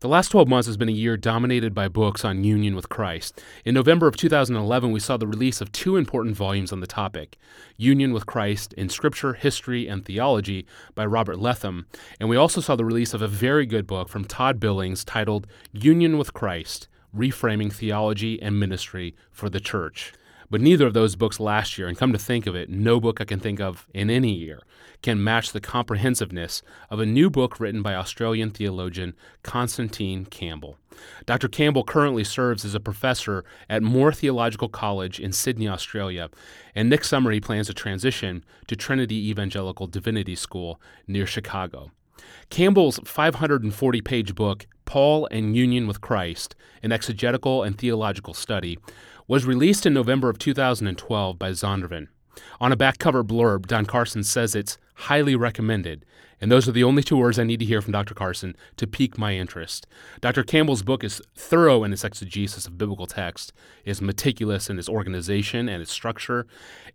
The last 12 months has been a year dominated by books on union with Christ. In November of 2011, we saw the release of two important volumes on the topic Union with Christ in Scripture, History, and Theology by Robert Letham. And we also saw the release of a very good book from Todd Billings titled Union with Christ Reframing Theology and Ministry for the Church. But neither of those books last year, and come to think of it, no book I can think of in any year, can match the comprehensiveness of a new book written by Australian theologian Constantine Campbell. Dr. Campbell currently serves as a professor at Moore Theological College in Sydney, Australia, and next summer he plans to transition to Trinity Evangelical Divinity School near Chicago. Campbell's 540 page book, Paul and Union with Christ, an exegetical and theological study, was released in November of 2012 by Zondervan. On a back cover blurb, Don Carson says it's highly recommended, and those are the only two words I need to hear from Dr. Carson to pique my interest. Dr. Campbell's book is thorough in its exegesis of biblical text, is meticulous in its organization and its structure,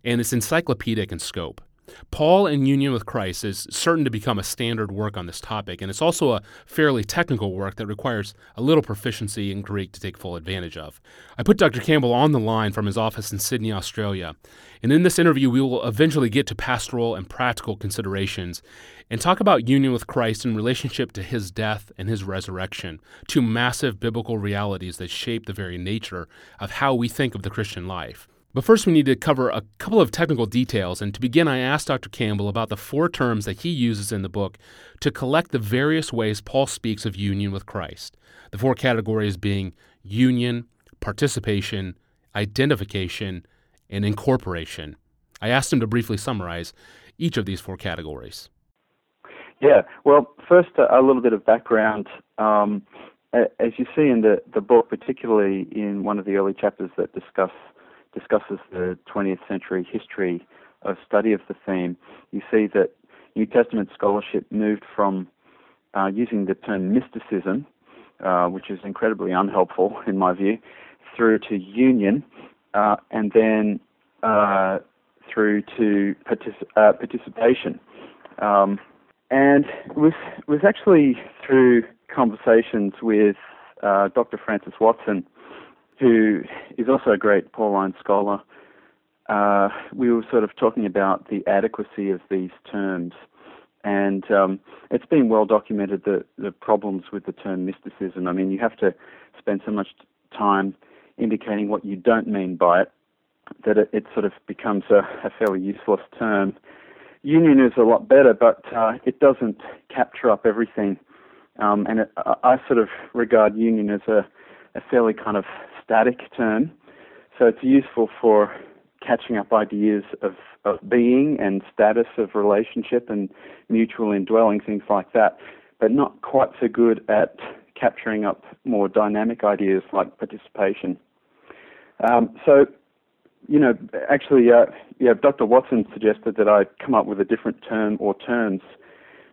and it's encyclopedic in scope. Paul and Union with Christ is certain to become a standard work on this topic, and it's also a fairly technical work that requires a little proficiency in Greek to take full advantage of. I put Dr. Campbell on the line from his office in Sydney, Australia, and in this interview, we will eventually get to pastoral and practical considerations and talk about union with Christ in relationship to his death and his resurrection, two massive biblical realities that shape the very nature of how we think of the Christian life. But first, we need to cover a couple of technical details. And to begin, I asked Dr. Campbell about the four terms that he uses in the book to collect the various ways Paul speaks of union with Christ. The four categories being union, participation, identification, and incorporation. I asked him to briefly summarize each of these four categories. Yeah, well, first, a little bit of background. Um, as you see in the, the book, particularly in one of the early chapters that discuss discusses the 20th century history of study of the theme, you see that New Testament scholarship moved from uh, using the term mysticism, uh, which is incredibly unhelpful in my view, through to union, uh, and then uh, through to uh, participation. Um, and it was, it was actually through conversations with uh, Dr. Francis Watson who is also a great Pauline scholar, uh, we were sort of talking about the adequacy of these terms. And um, it's been well documented the, the problems with the term mysticism. I mean, you have to spend so much time indicating what you don't mean by it that it, it sort of becomes a, a, fairly useless term. Union is a lot better, but uh, it doesn't capture up everything. Um, and it, I sort of regard union as a, a fairly kind of static term. So it's useful for catching up ideas of, of being and status of relationship and mutual indwelling, things like that, but not quite so good at capturing up more dynamic ideas like participation. Um, so, you know, actually, uh, yeah, Dr. Watson suggested that I come up with a different term or terms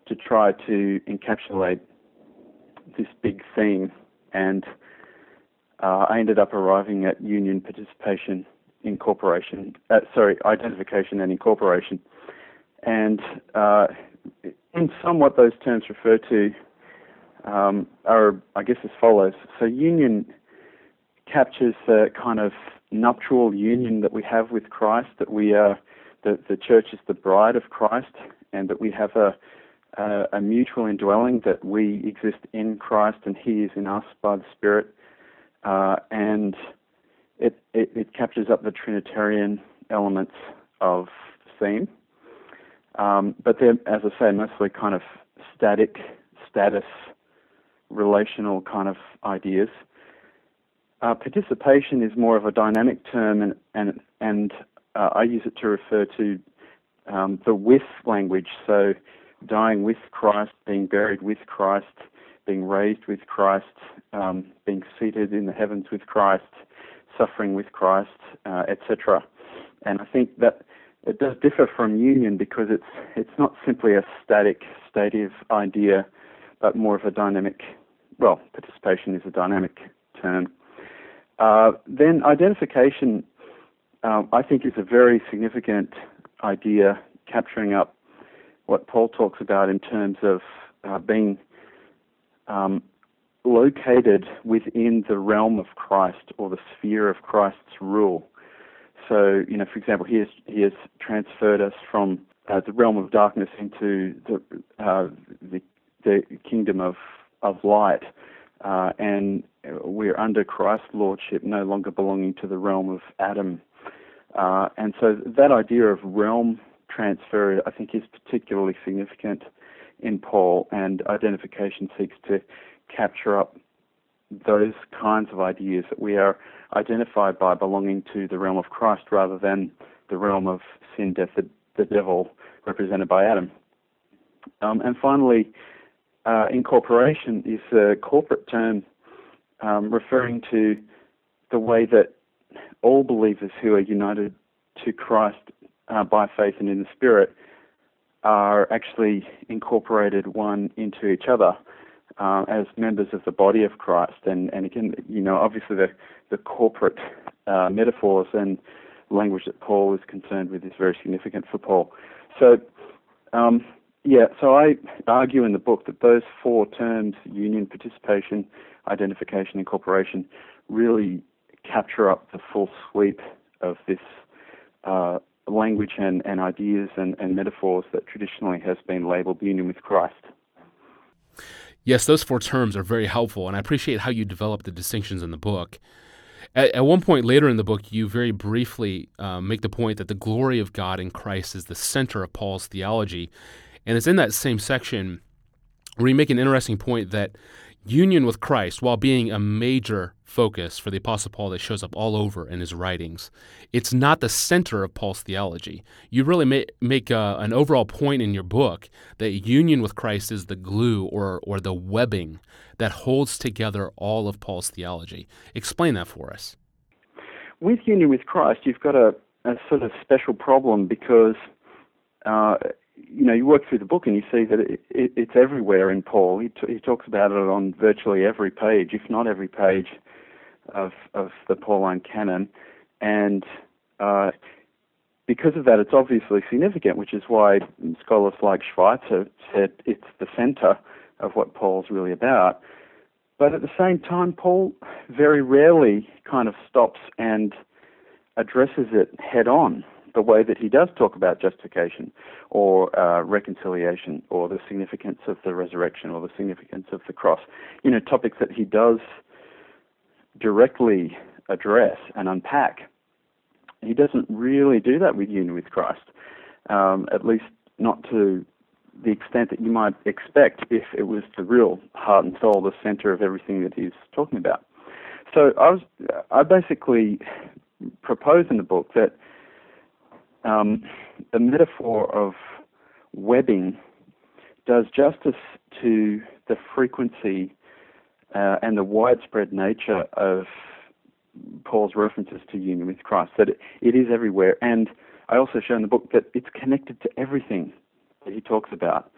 to try to encapsulate this big theme. And uh, I ended up arriving at union participation incorporation, uh, sorry, identification and incorporation. And uh, in somewhat those terms refer to um, are, I guess, as follows. So union captures the kind of nuptial union that we have with Christ, that we are, that the church is the bride of Christ, and that we have a, a, a mutual indwelling, that we exist in Christ and He is in us by the Spirit uh, and it, it, it, captures up the Trinitarian elements of the theme. Um, but they're, as I say, mostly kind of static, status, relational kind of ideas. Uh, participation is more of a dynamic term, and and and uh, I use it to refer to um, the with language. So, dying with Christ, being buried with Christ, being raised with Christ, um, being seated in the heavens with Christ, suffering with Christ, uh, etc. And I think that it does differ from union because it's it's not simply a static, stative idea, but more of a dynamic. Well, participation is a dynamic term. Uh, then identification, um, I think, is a very significant idea, capturing up what Paul talks about in terms of uh, being um, located within the realm of Christ or the sphere of Christ's rule. So, you know, for example, he has, he has transferred us from uh, the realm of darkness into the, uh, the, the kingdom of, of light. Uh, and we're under Christ's lordship, no longer belonging to the realm of Adam. Uh, and so that idea of realm transfer, I think, is particularly significant in Paul, and identification seeks to capture up those kinds of ideas that we are identified by belonging to the realm of Christ rather than the realm of sin, death, the, the devil, represented by Adam. Um, and finally, uh, incorporation is a corporate term um, referring to the way that all believers who are united to Christ uh, by faith and in the Spirit are actually incorporated one into each other uh, as members of the body of Christ. And, and again, you know, obviously the, the corporate uh, metaphors and language that Paul is concerned with is very significant for Paul. So, um, yeah, so I argue in the book that those four terms, union, participation, identification, incorporation, really capture up the full sweep of this uh, language and, and ideas and, and metaphors that traditionally has been labeled union with Christ. Yes, those four terms are very helpful, and I appreciate how you develop the distinctions in the book. At, at one point later in the book, you very briefly uh, make the point that the glory of God in Christ is the center of Paul's theology. And it's in that same section where you make an interesting point that union with Christ, while being a major focus for the Apostle Paul that shows up all over in his writings, it's not the center of Paul's theology. You really may, make a, an overall point in your book that union with Christ is the glue or, or the webbing that holds together all of Paul's theology. Explain that for us. With union with Christ, you've got a, a sort of special problem because uh, you know, you work through the book and you see that it, it, it's everywhere in Paul. He, t- he talks about it on virtually every page, if not every page, of of the Pauline canon, and uh, because of that, it's obviously significant, which is why scholars like Schweitzer said it's the center of what Paul's really about. But at the same time, Paul very rarely kind of stops and addresses it head on the way that he does talk about justification or uh, reconciliation or the significance of the resurrection or the significance of the cross. You know, topics that he does directly address and unpack. He doesn't really do that with union with Christ, um, at least not to the extent that you might expect if it was the real heart and soul, the center of everything that he's talking about. So I was, I basically propose in the book that um, the metaphor of webbing does justice to the frequency uh, and the widespread nature of Paul's references to union with Christ, that it, it is everywhere. And I also show in the book that it's connected to everything that he talks about.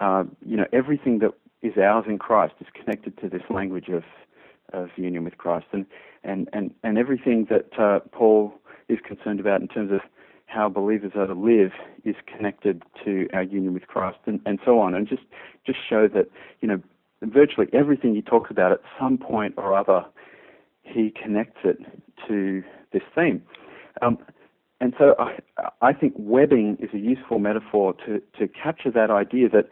Uh, you know, everything that is ours in Christ is connected to this language of, of union with Christ. And, and, and, and everything that uh, Paul is concerned about in terms of how believers are to live is connected to our union with Christ and, and so on. And just, just show that, you know, virtually everything he talks about at some point or other, he connects it to this theme. Um, and so I, I think webbing is a useful metaphor to, to capture that idea that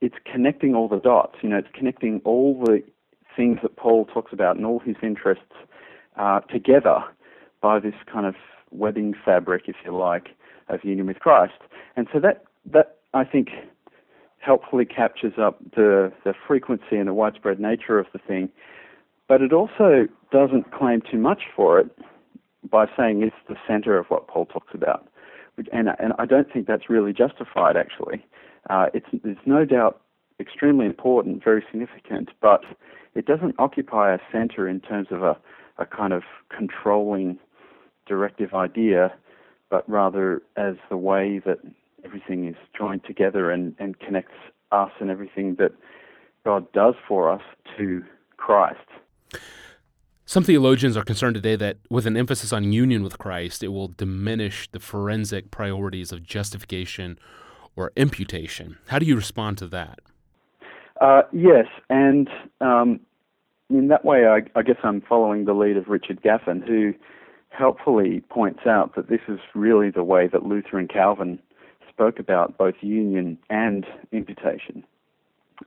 it's connecting all the dots. You know, it's connecting all the things that Paul talks about and all his interests uh, together by this kind of webbing fabric, if you like, of union with Christ. And so that that I think helpfully captures up the the frequency and the widespread nature of the thing, but it also doesn't claim too much for it by saying it's the center of what Paul talks about. And and I don't think that's really justified actually. Uh, it's there's no doubt extremely important, very significant, but it doesn't occupy a center in terms of a, a kind of controlling directive idea, but rather as the way that everything is joined together and, and connects us and everything that God does for us to Christ. Some theologians are concerned today that with an emphasis on union with Christ, it will diminish the forensic priorities of justification or imputation. How do you respond to that? Uh, yes, and um, in that way, I, I guess I'm following the lead of Richard Gaffin, who helpfully points out that this is really the way that Luther and Calvin spoke about both union and imputation.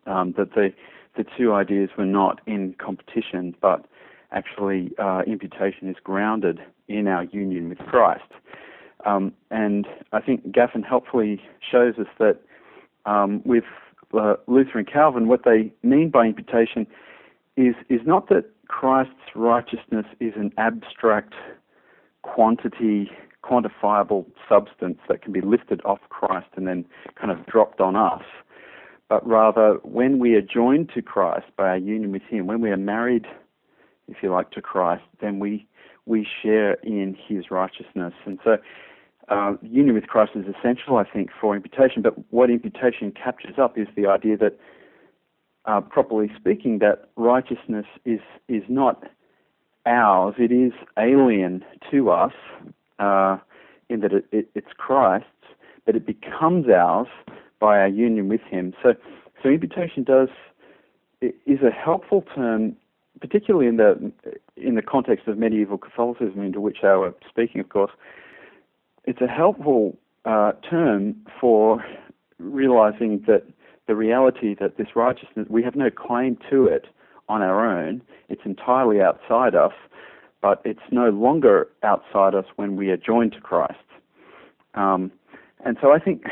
Um, that the the two ideas were not in competition, but actually uh, imputation is grounded in our union with Christ. Um, and I think Gaffin helpfully shows us that um, with uh, Luther and Calvin, what they mean by imputation is is not that Christ's righteousness is an abstract quantity, quantifiable substance that can be lifted off Christ and then kind of dropped on us, but rather when we are joined to Christ by our union with Him, when we are married, if you like, to Christ, then we we share in His righteousness, and so. Uh, union with Christ is essential, I think, for imputation. But what imputation captures up is the idea that, uh, properly speaking, that righteousness is is not ours. It is alien to us uh, in that it, it, it's Christ's, but it becomes ours by our union with Him. So, so imputation does is a helpful term, particularly in the in the context of medieval Catholicism, into which I was speaking, of course. It's a helpful uh, term for realizing that the reality that this righteousness we have no claim to it on our own. It's entirely outside us, but it's no longer outside us when we are joined to Christ. Um, and so I think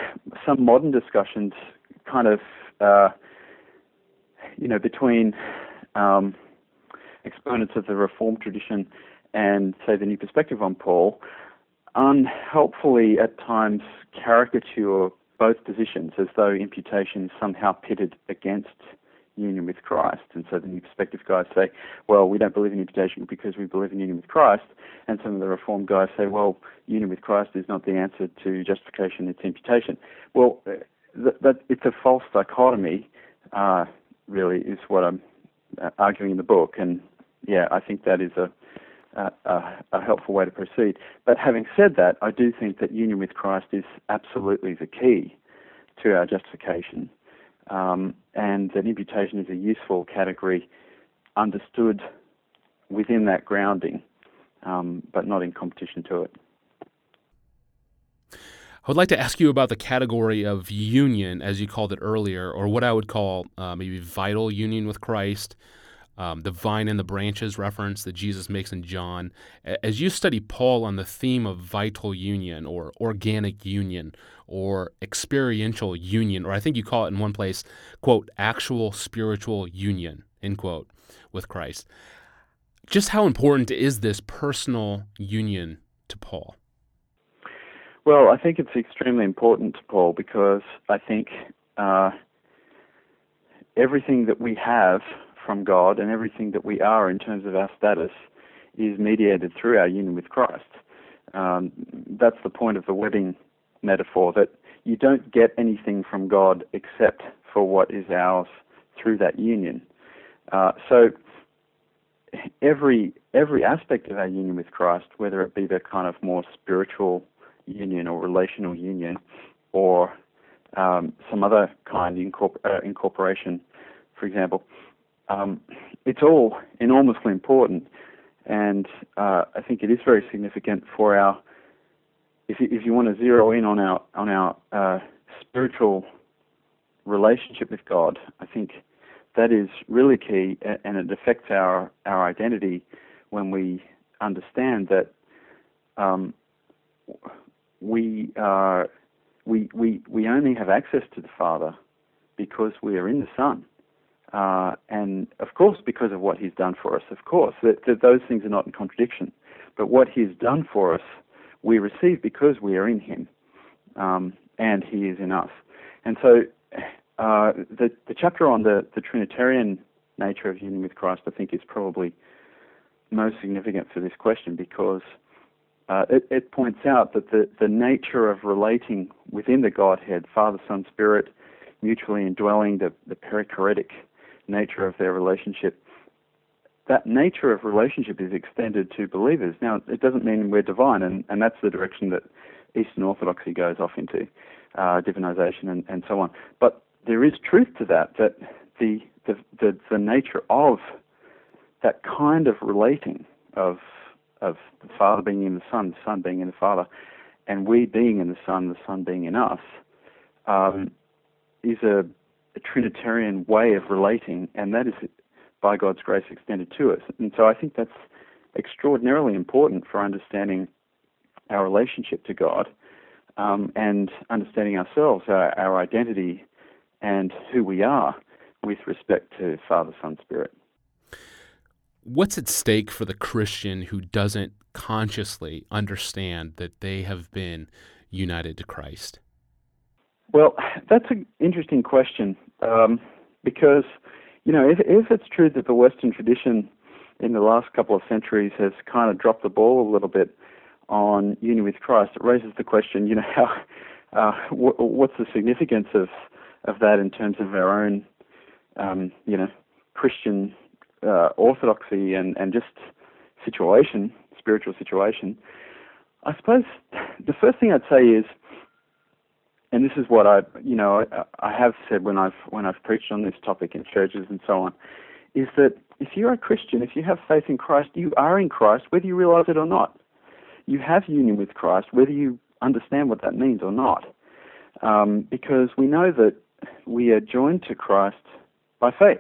some modern discussions kind of, uh, you know, between um, exponents of the Reformed tradition and, say, the New Perspective on Paul, unhelpfully at times caricature both positions as though imputation is somehow pitted against union with Christ. And so the New Perspective guys say, well, we don't believe in imputation because we believe in union with Christ. And some of the Reformed guys say, well, union with Christ is not the answer to justification, it's imputation. Well, uh, that, that it's a false dichotomy, uh, really, is what I'm uh, arguing in the book. And yeah, I think that is a, a, a helpful way to proceed. But having said that, I do think that union with Christ is absolutely the key to our justification um, and that imputation is a useful category understood within that grounding, um, but not in competition to it. I would like to ask you about the category of union, as you called it earlier, or what I would call uh, maybe vital union with Christ, um, the vine and the branches reference that Jesus makes in John. As you study Paul on the theme of vital union or organic union or experiential union, or I think you call it in one place, quote, actual spiritual union, end quote, with Christ. Just how important is this personal union to Paul? Well, I think it's extremely important to Paul because I think uh, everything that we have from God and everything that we are in terms of our status is mediated through our union with Christ. Um, that's the point of the wedding metaphor that you don't get anything from God except for what is ours through that union. Uh, so every every aspect of our union with Christ, whether it be the kind of more spiritual union or relational union, or um, some other kind incorpor- uh, incorporation, for example, um, it's all enormously important, and uh, I think it is very significant for our if you, if you want to zero in on our on our uh, spiritual relationship with God, I think that is really key, and it affects our our identity when we understand that um, we are we we we only have access to the Father because we are in the Son. Uh, and of course, because of what he's done for us, of course, that, that those things are not in contradiction. But what he's done for us we receive because we are in Him, um, and He is in us. And so, uh, the the chapter on the the Trinitarian nature of union with Christ, I think, is probably most significant for this question because uh, it, it, points out that the, the nature of relating within the Godhead, Father, Son, Spirit, mutually indwelling, the, the perichoretic nature of their relationship, that nature of relationship is extended to believers. Now, it doesn't mean we're divine, and, and that's the direction that Eastern Orthodoxy goes off into, uh, divinization and, and so on. But there is truth to that, that the, the, the, the nature of that kind of relating of of the Father being in the Son, the Son being in the Father, and we being in the Son, the Son being in us, um, is a, a, Trinitarian way of relating, and that is by God's grace extended to us. And so I think that's extraordinarily important for understanding our relationship to God um, and understanding ourselves, our, our identity, and who we are with respect to Father, Son, Spirit. What's at stake for the Christian who doesn't consciously understand that they have been united to Christ? Well, that's an interesting question um, because, you know, if, if it's true that the Western tradition in the last couple of centuries has kind of dropped the ball a little bit on union with Christ, it raises the question, you know, how, uh, w- what's the significance of, of that in terms of our own, um, you know, Christian uh, orthodoxy and, and just situation, spiritual situation? I suppose the first thing I'd say is, and this is what I, you know, I, have said when I've when I've preached on this topic in churches and so on, is that if you're a Christian, if you have faith in Christ, you are in Christ, whether you realize it or not. You have union with Christ, whether you understand what that means or not. Um, because we know that we are joined to Christ by faith.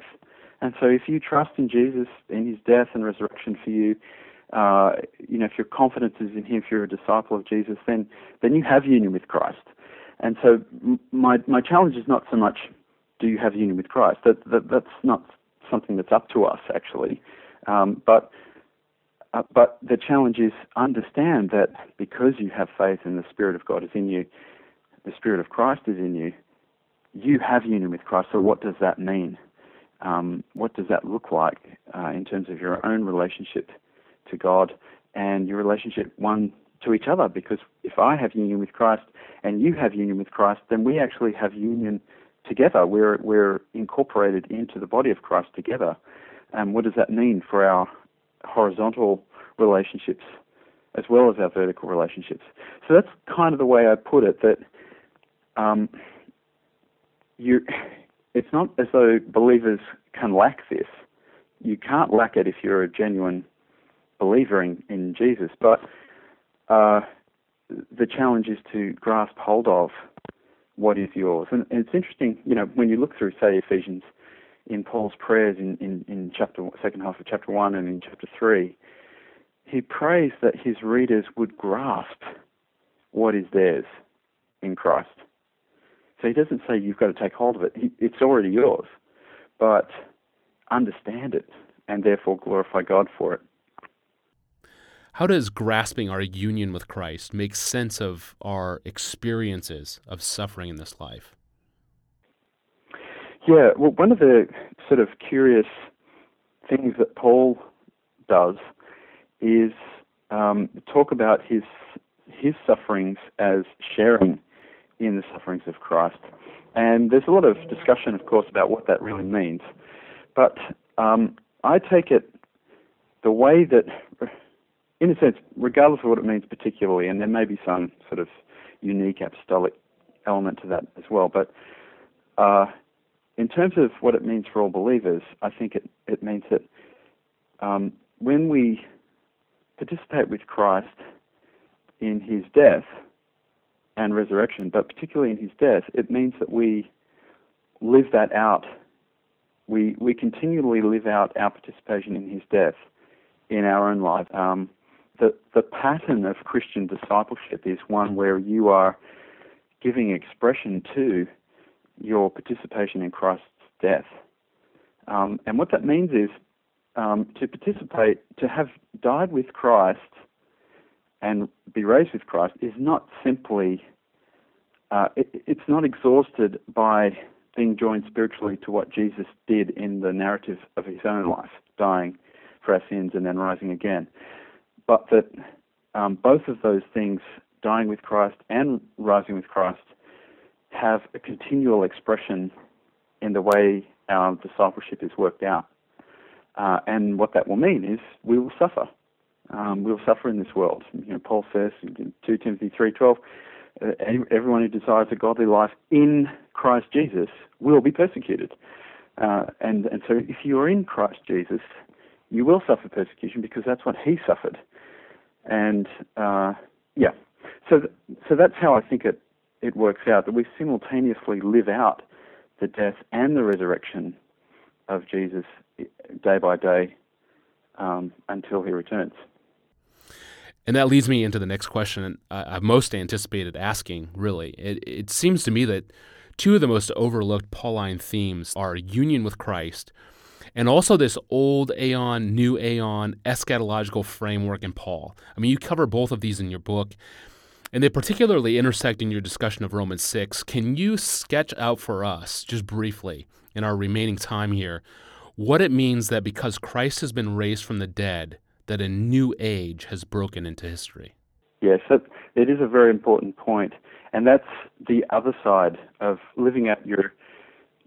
And so if you trust in Jesus, in his death and resurrection for you, uh, you know, if your confidence is in him, if you're a disciple of Jesus, then, then you have union with Christ. And so my, my challenge is not so much do you have union with Christ. That, that, that's not something that's up to us, actually. Um, but uh, but the challenge is understand that because you have faith and the Spirit of God is in you, the Spirit of Christ is in you, you have union with Christ. So what does that mean? Um, what does that look like uh, in terms of your own relationship to God and your relationship one to each other? Because if I have union with Christ and you have union with Christ, then we actually have union together. We're we're incorporated into the body of Christ together. And what does that mean for our horizontal relationships as well as our vertical relationships? So that's kind of the way I put it. That um, you, it's not as though believers can lack this. You can't lack it if you're a genuine believer in, in Jesus. But uh, the challenge is to grasp hold of what is yours. And, and it's interesting, you know, when you look through, say, Ephesians, in Paul's prayers in, in, in chapter second half of chapter one and in chapter three, he prays that his readers would grasp what is theirs in Christ. So he doesn't say you've got to take hold of it; it's already yours, but understand it and therefore glorify God for it. How does grasping our union with Christ make sense of our experiences of suffering in this life? Yeah, well, one of the sort of curious things that Paul does is um, talk about his his sufferings as sharing in the sufferings of Christ, and there's a lot of discussion, of course, about what that really means. But um, I take it the way that in a sense, regardless of what it means particularly, and there may be some sort of unique apostolic element to that as well, but uh, in terms of what it means for all believers, I think it, it means that um, when we participate with Christ in his death and resurrection, but particularly in his death, it means that we live that out. We, we continually live out our participation in his death in our own life. Um, the, the pattern of Christian discipleship is one where you are giving expression to your participation in Christ's death. Um, and what that means is um, to participate, to have died with Christ and be raised with Christ is not simply, uh, it, it's not exhausted by being joined spiritually to what Jesus did in the narrative of his own life, dying for our sins and then rising again but that um, both of those things, dying with Christ and rising with Christ, have a continual expression in the way our discipleship is worked out. Uh, and what that will mean is we will suffer. Um, we'll suffer in this world. You know, Paul says in 2 Timothy 3.12, uh, everyone who desires a godly life in Christ Jesus will be persecuted. Uh, and, and so if you are in Christ Jesus, you will suffer persecution because that's what he suffered. And uh, yeah, so th- so that's how I think it it works out that we simultaneously live out the death and the resurrection of Jesus day by day um, until he returns. And that leads me into the next question I've most anticipated asking, really. It, it seems to me that two of the most overlooked Pauline themes are union with Christ and also this old aeon, new aeon eschatological framework in Paul. I mean, you cover both of these in your book, and they particularly intersect in your discussion of Romans 6. Can you sketch out for us, just briefly, in our remaining time here, what it means that because Christ has been raised from the dead, that a new age has broken into history? Yes, it is a very important point, and that's the other side of living out your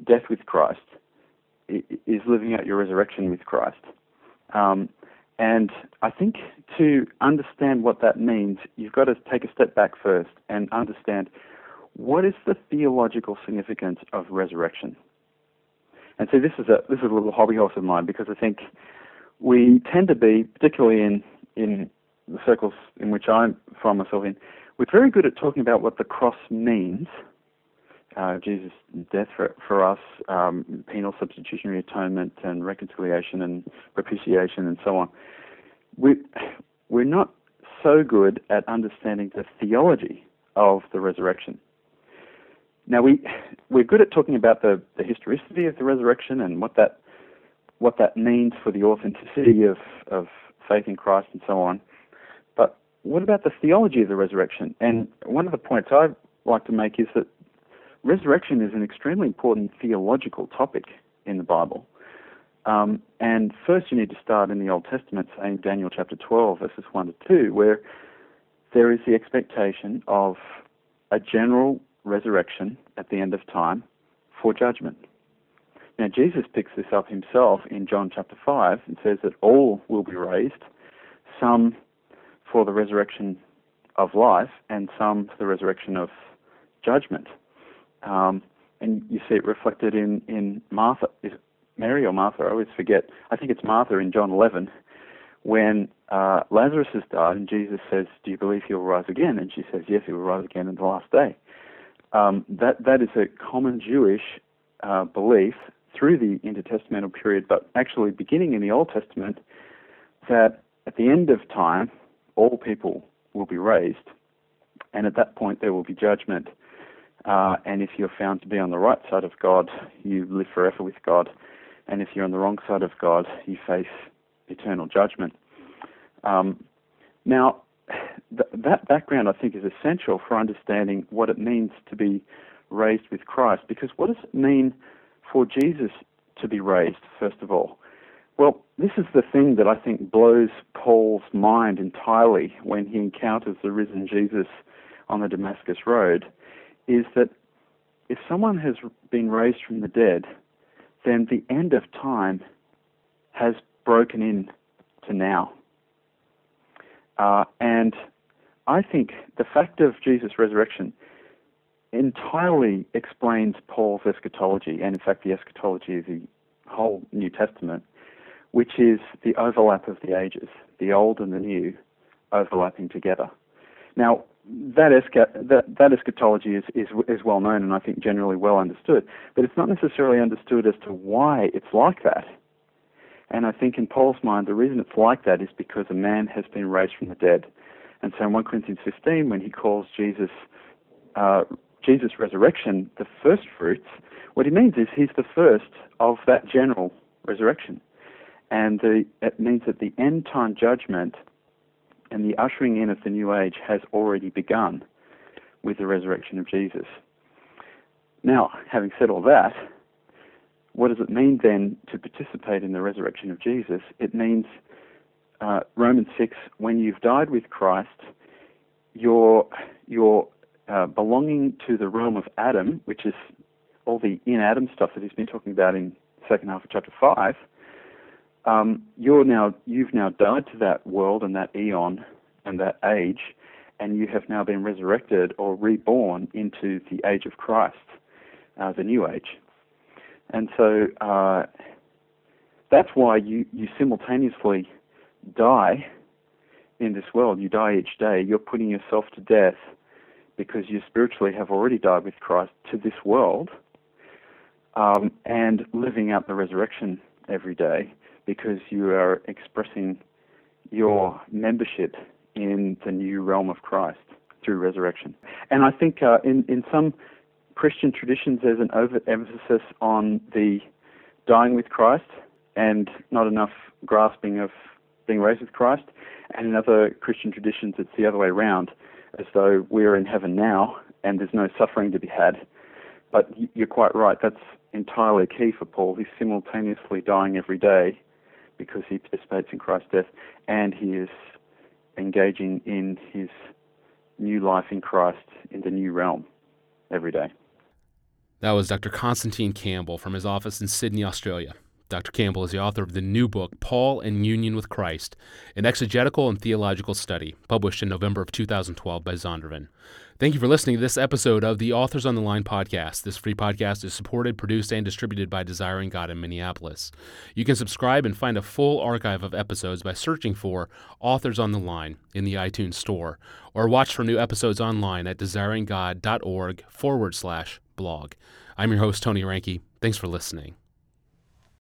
death with Christ is living out your resurrection with Christ. Um, and I think to understand what that means, you've got to take a step back first and understand what is the theological significance of resurrection. And so this is a this is a little hobby horse of mine because I think we tend to be, particularly in in the circles in which I find myself in, we're very good at talking about what the cross means uh, Jesus' death for, for us, um, penal substitutionary atonement and reconciliation and propitiation and so on. We, we're not so good at understanding the theology of the resurrection. Now we we're good at talking about the, the historicity of the resurrection and what that what that means for the authenticity of, of faith in Christ and so on. But what about the theology of the resurrection? And one of the points I like to make is that resurrection is an extremely important theological topic in the Bible. Um, and first, you need to start in the Old Testament, saying Daniel chapter 12, verses 1 to 2, where there is the expectation of a general resurrection at the end of time for judgment. Now, Jesus picks this up himself in John chapter 5 and says that all will be raised, some for the resurrection of life, and some for the resurrection of judgment. Um, and you see it reflected in, in Martha. Is Mary or Martha? I always forget. I think it's Martha in John 11 when uh, Lazarus has died and Jesus says, Do you believe he will rise again? And she says, Yes, he will rise again in the last day. Um, that, that is a common Jewish uh, belief through the intertestamental period, but actually beginning in the Old Testament, that at the end of time, all people will be raised, and at that point there will be judgment. Uh, and if you're found to be on the right side of God, you live forever with God. And if you're on the wrong side of God, you face eternal judgment. Um, now, th- that background, I think, is essential for understanding what it means to be raised with Christ. Because what does it mean for Jesus to be raised, first of all? Well, this is the thing that I think blows Paul's mind entirely when he encounters the risen Jesus on the Damascus Road is that if someone has been raised from the dead, then the end of time has broken in to now. Uh, and I think the fact of Jesus' resurrection entirely explains Paul's eschatology, and in fact, the eschatology of the whole New Testament, which is the overlap of the ages, the old and the new overlapping together. Now, that, esca- that, that eschatology is, is, is well known and I think generally well understood, but it's not necessarily understood as to why it's like that. And I think in Paul's mind, the reason it's like that is because a man has been raised from the dead. And so in 1 Corinthians 15, when he calls Jesus, uh, Jesus' resurrection the first fruits, what he means is he's the first of that general resurrection. And the, it means that the end time judgment and the ushering in of the new age has already begun with the resurrection of Jesus. Now, having said all that, what does it mean then to participate in the resurrection of Jesus? It means uh, Romans 6 when you've died with Christ, you're, uh, belonging to the realm of Adam, which is all the in Adam stuff that he's been talking about in second half of chapter 5 um, you're now you've now died to that world and that eon and that age, and you have now been resurrected or reborn into the age of Christ, uh, the new age. And so uh, that's why you, you simultaneously die in this world. You die each day. You're putting yourself to death because you spiritually have already died with Christ to this world um, and living out the resurrection every day because you are expressing your membership in the new realm of Christ through resurrection. And I think uh, in, in some Christian traditions there's an overemphasis on the dying with Christ and not enough grasping of being raised with Christ. And in other Christian traditions, it's the other way around, as though we're in heaven now and there's no suffering to be had. But you're quite right, that's entirely key for Paul. He's simultaneously dying every day because he participates in Christ's death and he is engaging in his new life in Christ in the new realm every day. That was Dr. Constantine Campbell from his office in Sydney, Australia. Dr. Campbell is the author of the new book, Paul and Union with Christ, an exegetical and theological study, published in November of 2012 by Zondervan. Thank you for listening to this episode of the Authors on the Line podcast. This free podcast is supported, produced, and distributed by Desiring God in Minneapolis. You can subscribe and find a full archive of episodes by searching for Authors on the Line in the iTunes Store, or watch for new episodes online at desiringgod.org forward slash blog. I'm your host, Tony Reinke. Thanks for listening.